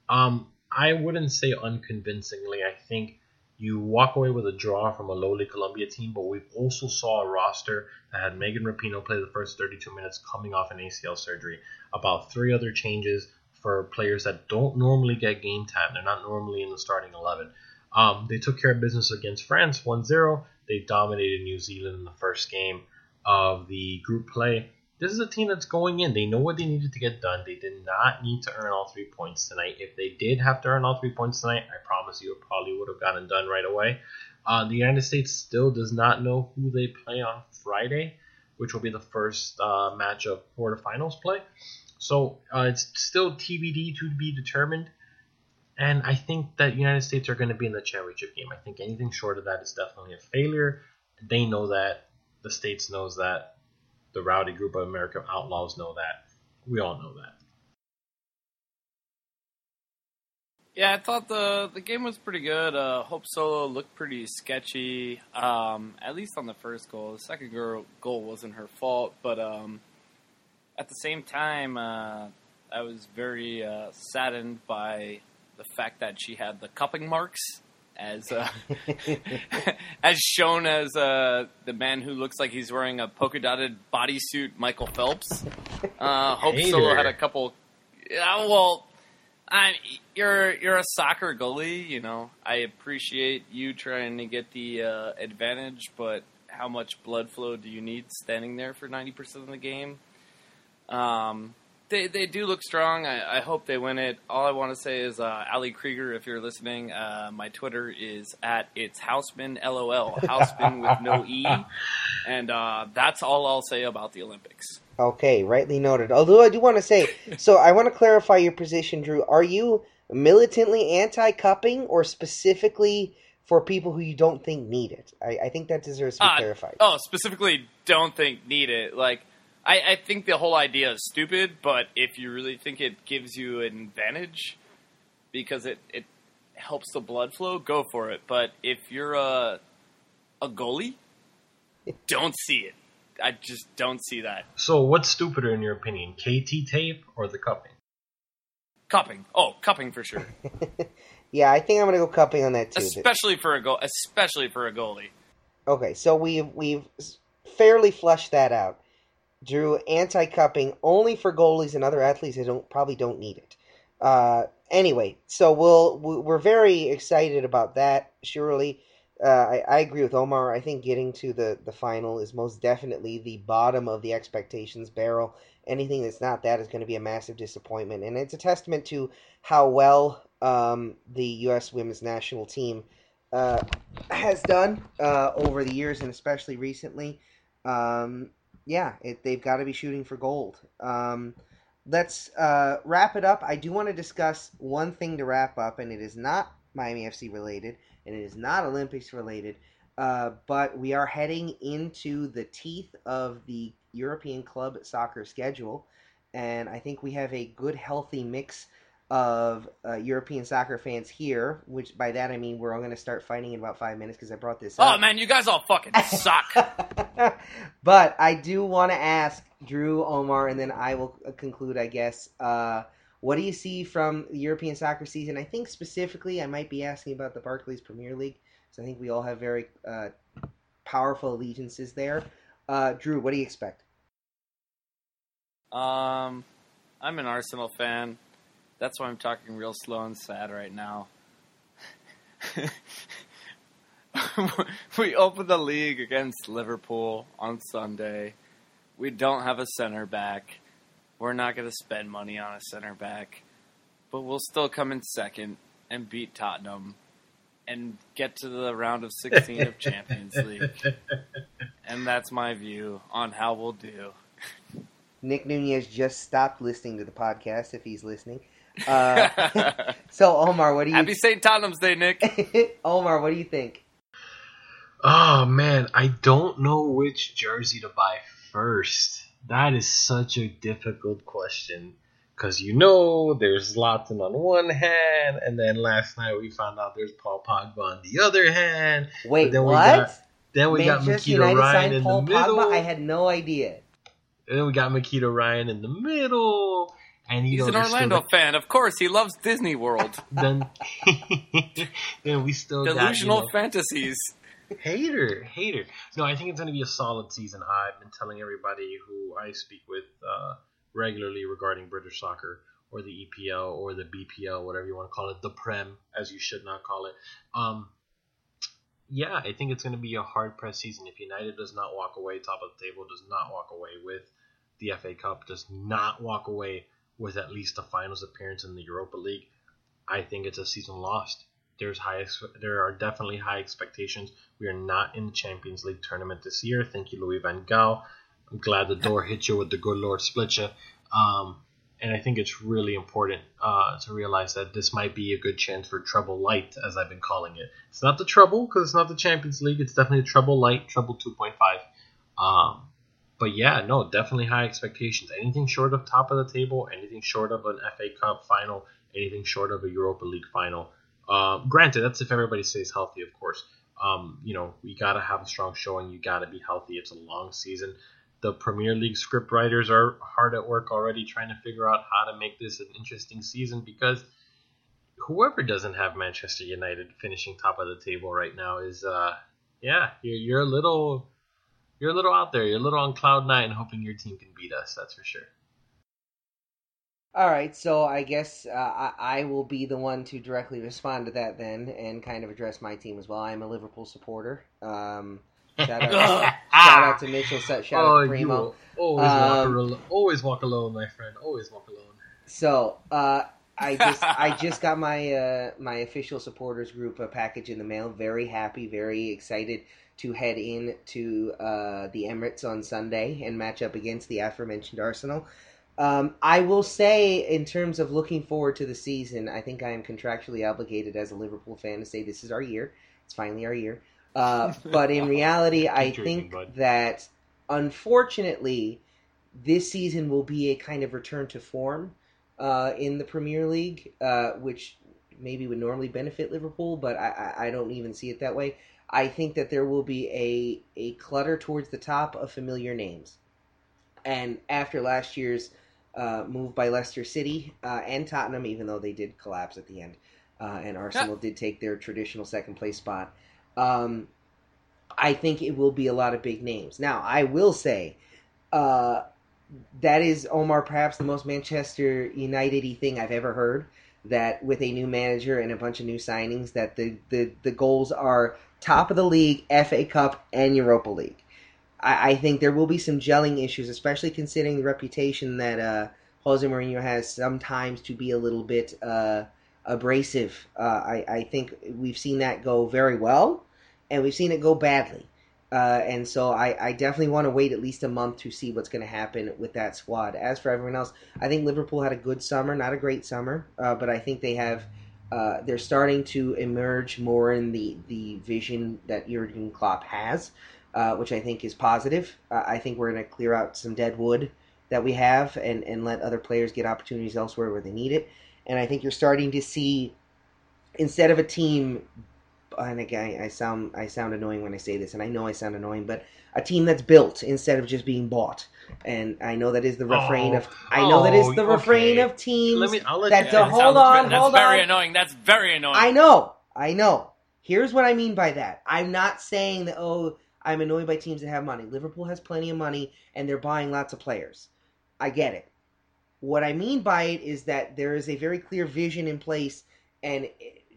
Um, I wouldn't say unconvincingly. I think you walk away with a draw from a lowly Colombia team, but we've also saw a roster that had Megan Rapinoe play the first 32 minutes coming off an ACL surgery. About three other changes for players that don't normally get game time. They're not normally in the starting 11. Um, they took care of business against France 1 0. They dominated New Zealand in the first game of the group play. This is a team that's going in. They know what they needed to get done. They did not need to earn all three points tonight. If they did have to earn all three points tonight, I promise you it probably would have gotten done right away. Uh, the United States still does not know who they play on Friday, which will be the first uh, match of quarterfinals play. So uh, it's still TBD to be determined. And I think that United States are going to be in the championship game. I think anything short of that is definitely a failure. They know that. The States knows that the rowdy group of American outlaws know that. We all know that. Yeah, I thought the the game was pretty good. Uh, Hope Solo looked pretty sketchy, um, at least on the first goal. The second goal, goal wasn't her fault, but um, at the same time, uh, I was very uh, saddened by the fact that she had the cupping marks as uh, as shown as uh, the man who looks like he's wearing a polka dotted bodysuit, Michael Phelps. Uh, Hope Hater. Solo had a couple. Yeah, well, I you're you're a soccer goalie, you know. I appreciate you trying to get the uh, advantage, but how much blood flow do you need standing there for ninety percent of the game? Um, they they do look strong. I, I hope they win it. All I want to say is, uh, Ali Krieger, if you're listening, uh, my Twitter is at it's Houseman LOL Houseman with no e, and uh, that's all I'll say about the Olympics. Okay, rightly noted. Although I do want to say, so I want to clarify your position, Drew. Are you militantly anti-cupping, or specifically for people who you don't think need it? I, I think that deserves to be Uh, clarified. Oh, specifically, don't think need it. Like, I, I think the whole idea is stupid, but if you really think it gives you an advantage because it, it helps the blood flow, go for it. But if you're a a goalie, don't see it. I just don't see that So, what's stupider in your opinion, KT tape or the cupping? cupping. Oh, cupping for sure, Yeah, I think I'm gonna go cupping on that too. especially for a goal, especially for a goalie. Okay, so we've we've fairly flushed that out. Drew anti-cupping only for goalies and other athletes that don't probably don't need it. Uh, anyway, so we'll we- we're very excited about that. Surely, uh, I, I agree with Omar. I think getting to the the final is most definitely the bottom of the expectations barrel. Anything that's not that is going to be a massive disappointment, and it's a testament to how well um, the U.S. women's national team uh, has done uh, over the years and especially recently. Um, yeah, it, they've got to be shooting for gold. Um, let's uh, wrap it up. I do want to discuss one thing to wrap up, and it is not Miami FC related, and it is not Olympics related, uh, but we are heading into the teeth of the European club soccer schedule, and I think we have a good, healthy mix of uh, European soccer fans here, which by that I mean we're all going to start fighting in about five minutes because I brought this up. Oh man, you guys all fucking suck. but I do want to ask Drew, Omar, and then I will conclude, I guess. Uh, what do you see from the European soccer season? I think specifically I might be asking about the Barclays Premier League. So I think we all have very uh, powerful allegiances there. Uh, Drew, what do you expect? Um, I'm an Arsenal fan. That's why I'm talking real slow and sad right now. we open the league against Liverpool on Sunday. We don't have a center back. We're not going to spend money on a center back, but we'll still come in second and beat Tottenham and get to the round of 16 of Champions League. And that's my view on how we'll do. Nick Nunez just stopped listening to the podcast, if he's listening. Uh, so, Omar, what do you think? Happy St. Tottenham's Day, Nick. Omar, what do you think? Oh man, I don't know which jersey to buy first. That is such a difficult question. Because you know, there's Zlatan on one hand, and then last night we found out there's Paul Pogba on the other hand. Wait, then we what? got- Then we got Makita United Ryan in Paul the middle. Pogba? I had no idea. And then we got Mkhitaryan in the middle. And he He's knows an we're still Orlando the- fan, of course. He loves Disney World. then then we still got, you Delusional know, fantasies. hater, hater. No, I think it's going to be a solid season. I've been telling everybody who I speak with uh, regularly regarding British soccer or the EPL or the BPL, whatever you want to call it, the Prem, as you should not call it. Um, yeah, I think it's going to be a hard pressed season. If United does not walk away top of the table, does not walk away with the FA Cup, does not walk away with at least a finals appearance in the Europa League, I think it's a season lost. There's high, there are definitely high expectations. We are not in the Champions League tournament this year. Thank you, Louis Van Gaal. I'm glad the door hit you with the good Lord split you. Um, and I think it's really important uh, to realize that this might be a good chance for treble light, as I've been calling it. It's not the treble because it's not the Champions League. It's definitely treble light, treble 2.5. Um, but yeah, no, definitely high expectations. Anything short of top of the table, anything short of an FA Cup final, anything short of a Europa League final. Uh, granted, that's if everybody stays healthy, of course. Um, you know, you got to have a strong showing. You got to be healthy. It's a long season. The Premier League script writers are hard at work already trying to figure out how to make this an interesting season because whoever doesn't have Manchester United finishing top of the table right now is, uh, yeah, you're, you're a little, you're a little out there. You're a little on cloud nine, hoping your team can beat us. That's for sure. All right, so I guess uh, I, I will be the one to directly respond to that then, and kind of address my team as well. I am a Liverpool supporter. Um, shout out, shout out to Mitchell. Shout out oh, to you Primo. always walk Um, alone. Always walk alone, my friend. Always walk alone. So uh, I just I just got my uh, my official supporters group a package in the mail. Very happy, very excited to head in to uh, the Emirates on Sunday and match up against the aforementioned Arsenal. Um, I will say, in terms of looking forward to the season, I think I am contractually obligated as a Liverpool fan to say this is our year. It's finally our year. Uh, but in reality, I think bud. that unfortunately, this season will be a kind of return to form uh, in the Premier League, uh, which maybe would normally benefit Liverpool, but I, I, I don't even see it that way. I think that there will be a, a clutter towards the top of familiar names. And after last year's uh, move by Leicester City uh, and Tottenham, even though they did collapse at the end, uh, and Arsenal did take their traditional second place spot, um, I think it will be a lot of big names. Now, I will say, uh, that is Omar perhaps the most Manchester United-y thing I've ever heard. That with a new manager and a bunch of new signings, that the, the, the goals are top of the league, FA Cup, and Europa League. I, I think there will be some gelling issues, especially considering the reputation that uh, Jose Mourinho has sometimes to be a little bit uh, abrasive. Uh, I, I think we've seen that go very well, and we've seen it go badly. Uh, and so I, I definitely want to wait at least a month to see what's going to happen with that squad. As for everyone else, I think Liverpool had a good summer, not a great summer, uh, but I think they have uh, they're starting to emerge more in the, the vision that Jurgen Klopp has, uh, which I think is positive. Uh, I think we're going to clear out some dead wood that we have and, and let other players get opportunities elsewhere where they need it. And I think you're starting to see, instead of a team and again, I sound I sound annoying when I say this, and I know I sound annoying, but a team that's built instead of just being bought. And I know that is the refrain Oh, of I know that is oh, the refrain of teams. Me. That don't- hold on, That's hold very on. annoying. That's very annoying. I know, I know. Here's what I mean by that. I'm not saying that oh I'm annoyed by teams that have money. Liverpool has plenty of money and they're buying lots of players. I get it. What I mean by it is that there is a very clear vision in place, and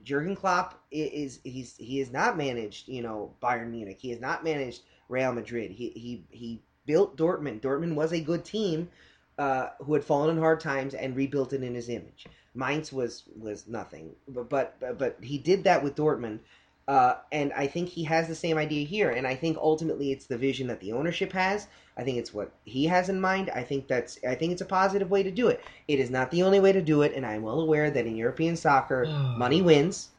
Jurgen Klopp is he's he has not managed you know Bayern Munich. He has not managed Real Madrid. He he he built Dortmund. Dortmund was a good team uh, who had fallen in hard times and rebuilt it in his image. Mainz was was nothing, but but but he did that with Dortmund. Uh, and I think he has the same idea here. And I think ultimately it's the vision that the ownership has. I think it's what he has in mind. I think that's I think it's a positive way to do it. It is not the only way to do it, and I'm well aware that in European soccer, money wins.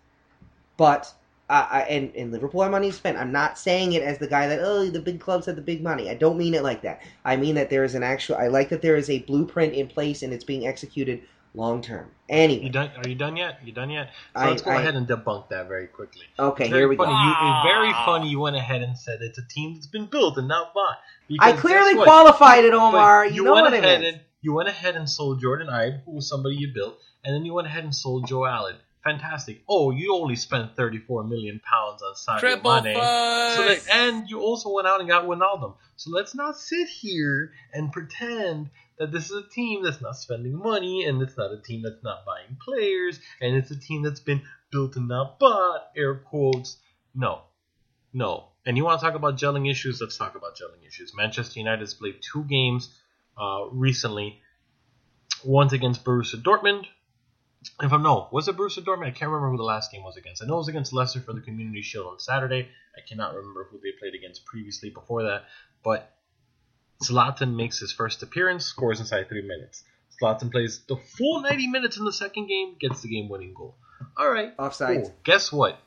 But uh, I, and in Liverpool money to spend. I'm not saying it as the guy that oh the big clubs have the big money. I don't mean it like that. I mean that there is an actual. I like that there is a blueprint in place and it's being executed long term. Anyway, You done? Are you done yet? You done yet? So I- let's go I- ahead and debunk that very quickly. okay, very here we funny. go. You, ah. very funny. You went ahead and said it's a team that's been built and not bought. I clearly qualified it, Omar. You, know went what I ahead and You went ahead and sold Jordan Ibe, who was somebody you built, and then you went ahead and sold Joe Allen. Fantastic. Oh, you only spent 34 million pounds on Sadio Triple Mane. So that, and you also went out and got Wijnaldum. So let's not sit here and pretend that this is a team that's not spending money, and it's not a team that's not buying players, and it's a team that's been built and not bought. Air quotes. No, no. And you want to talk about gelling issues? Let's talk about gelling issues. Manchester United has played two games uh, recently. One's against Borussia Dortmund. If I'm no, was it Borussia Dortmund? I can't remember who the last game was against. I know it was against Leicester for the Community Shield on Saturday. I cannot remember who they played against previously before that. But Zlatan makes his first appearance, scores inside three minutes. Zlatan plays the full 90 minutes in the second game, gets the game-winning goal. All right, Offside. cool. Guess what?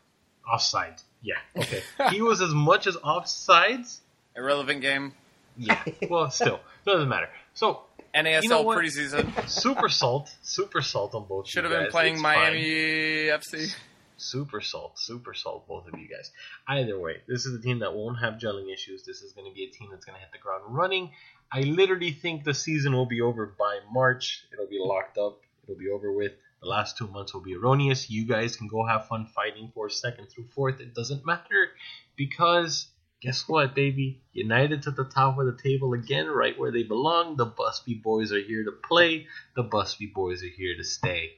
Offside. Yeah. Okay. he was as much as offsides. Irrelevant game. Yeah. Well, still doesn't matter. So NASL You know what? preseason. super salt, super salt on both. Should have been playing It's Miami fine. FC. Super salt, super salt, both of you guys. Either way, this is a team that won't have gelling issues. This is going to be a team that's going to hit the ground running. I literally think the season will be over by March. It'll be locked up. It'll be over with. The last two months will be erroneous. You guys can go have fun fighting for second through fourth. It doesn't matter because guess what, baby? United to the top of the table again, right where they belong. The Busby boys are here to play. The Busby boys are here to stay.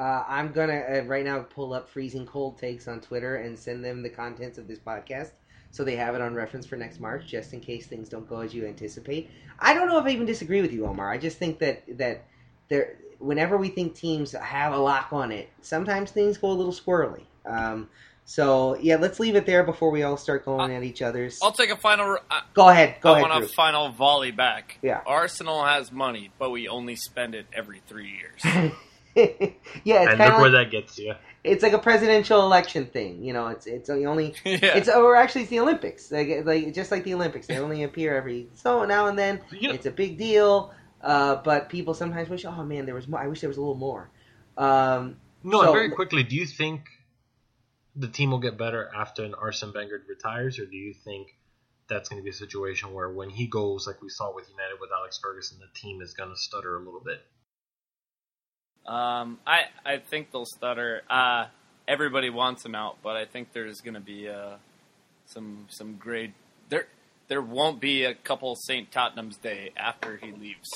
Uh, I'm gonna uh, right now pull up freezing cold takes on Twitter and send them the contents of this podcast so they have it on reference for next March, just in case things don't go as you anticipate. I don't know if I even disagree with you, Omar. I just think that that there, whenever we think teams have a lock on it, sometimes things go a little squirrely. Um, so yeah, let's leave it there before we all start going at each other's. I'll take a final. Uh, Go ahead, go I ahead. want a final volley back. Yeah. Arsenal has money, but we only spend it every three years. yeah, it's and kind look of where that gets you. it's like a presidential election thing. You know, it's it's the only yeah. It's or actually it's the Olympics. Like, like just like the Olympics, they only appear every so now and then. You know- It's a big deal, uh, but people sometimes wish, oh man, there was more. I wish there was a little more. Um, No, So- very quickly, do you think the team will get better after an Arsene Wenger retires, or do you think that's going to be a situation where when he goes, like we saw with United with Alex Ferguson, the team is going to stutter a little bit? Um, I I think they'll stutter. Uh, everybody wants him out, but I think there's going to be uh, some some great there. There won't be a couple St. Tottenham's Day after he leaves.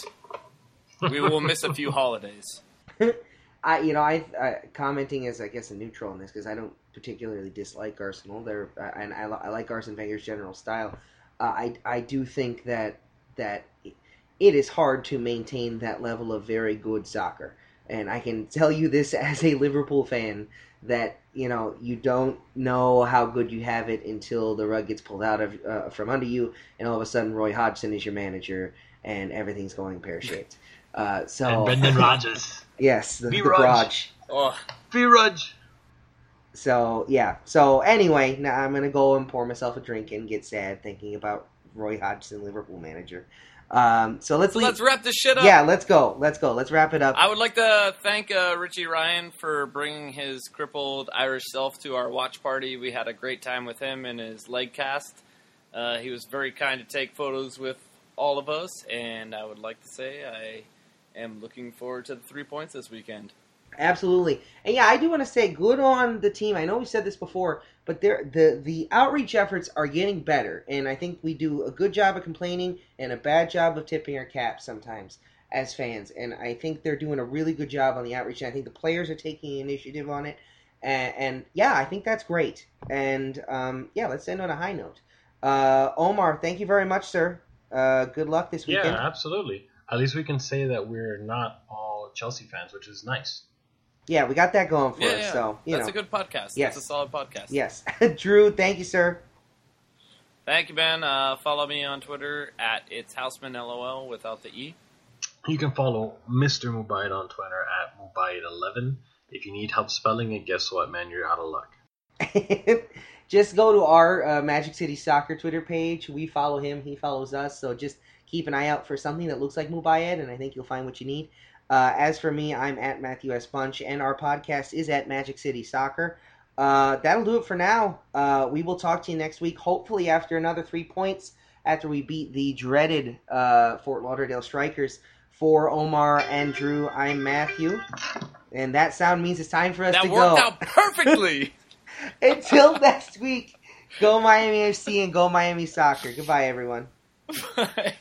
We will miss a few holidays. I you know I, I commenting as I guess a neutral on this because I don't particularly dislike Arsenal. They're uh, and I, I like Arsene Wenger's general style. Uh, I I do think that that it is hard to maintain that level of very good soccer, and I can tell you this as a Liverpool fan that you know you don't know how good you have it until the rug gets pulled out of uh, from under you, and all of a sudden Roy Hodgson is your manager, and everything's going pear shaped. Uh, so And Brendan Rodgers, Yes, the, Be the Rudge. garage. Oh, Free Rudge. So yeah. So anyway, now I'm gonna go and pour myself a drink and get sad thinking about Roy Hodgson, Liverpool manager. Um, so let's so let's wrap this shit up. yeah, let's go. Let's go. Let's wrap it up. I would like to thank uh, Richie Ryan for bringing his crippled Irish self to our watch party. We had a great time with him and his leg cast. Uh, he was very kind to take photos with all of us, and I would like to say I am looking forward to the three points this weekend. Absolutely. And yeah, I do want to say good on the team. I know we said this before, but they're, the the outreach efforts are getting better, and I think we do a good job of complaining and a bad job of tipping our cap sometimes as fans. And I think they're doing a really good job on the outreach. And I think the players are taking initiative on it. And, and yeah, I think that's great. And um, yeah, let's end on a high note. Uh, Omar, thank you very much, sir. Uh, good luck this weekend. Yeah, absolutely. At least we can say that we're not all Chelsea fans, which is nice. Yeah, we got that going for Yeah, us. yeah. So you That's know, a good podcast. Yes. That's a solid podcast. yes. Drew, thank you, sir. Thank you, Ben. Uh, follow me on Twitter at it's Houseman LOL without the E. You can follow Mr. Mubayit on Twitter at Mubayit11. If you need help spelling it, guess what, man? You're out of luck. just go to our uh, Magic City Soccer Twitter page. We follow him, he follows us. So just keep an eye out for something that looks like Mubayed, and I think you'll find what you need. Uh, as for me, I'm at Matthew S. Bunch, and our podcast is at Magic City Soccer. Uh, that'll do it for now. Uh, we will talk to you next week, hopefully after another three points. after we beat the dreaded uh, Fort Lauderdale Strikers. For Omar and Drew, I'm Matthew. And that sound means it's time for us That to worked go. out perfectly. Until next week, go Miami FC and go Miami Soccer. Goodbye, everyone. Bye.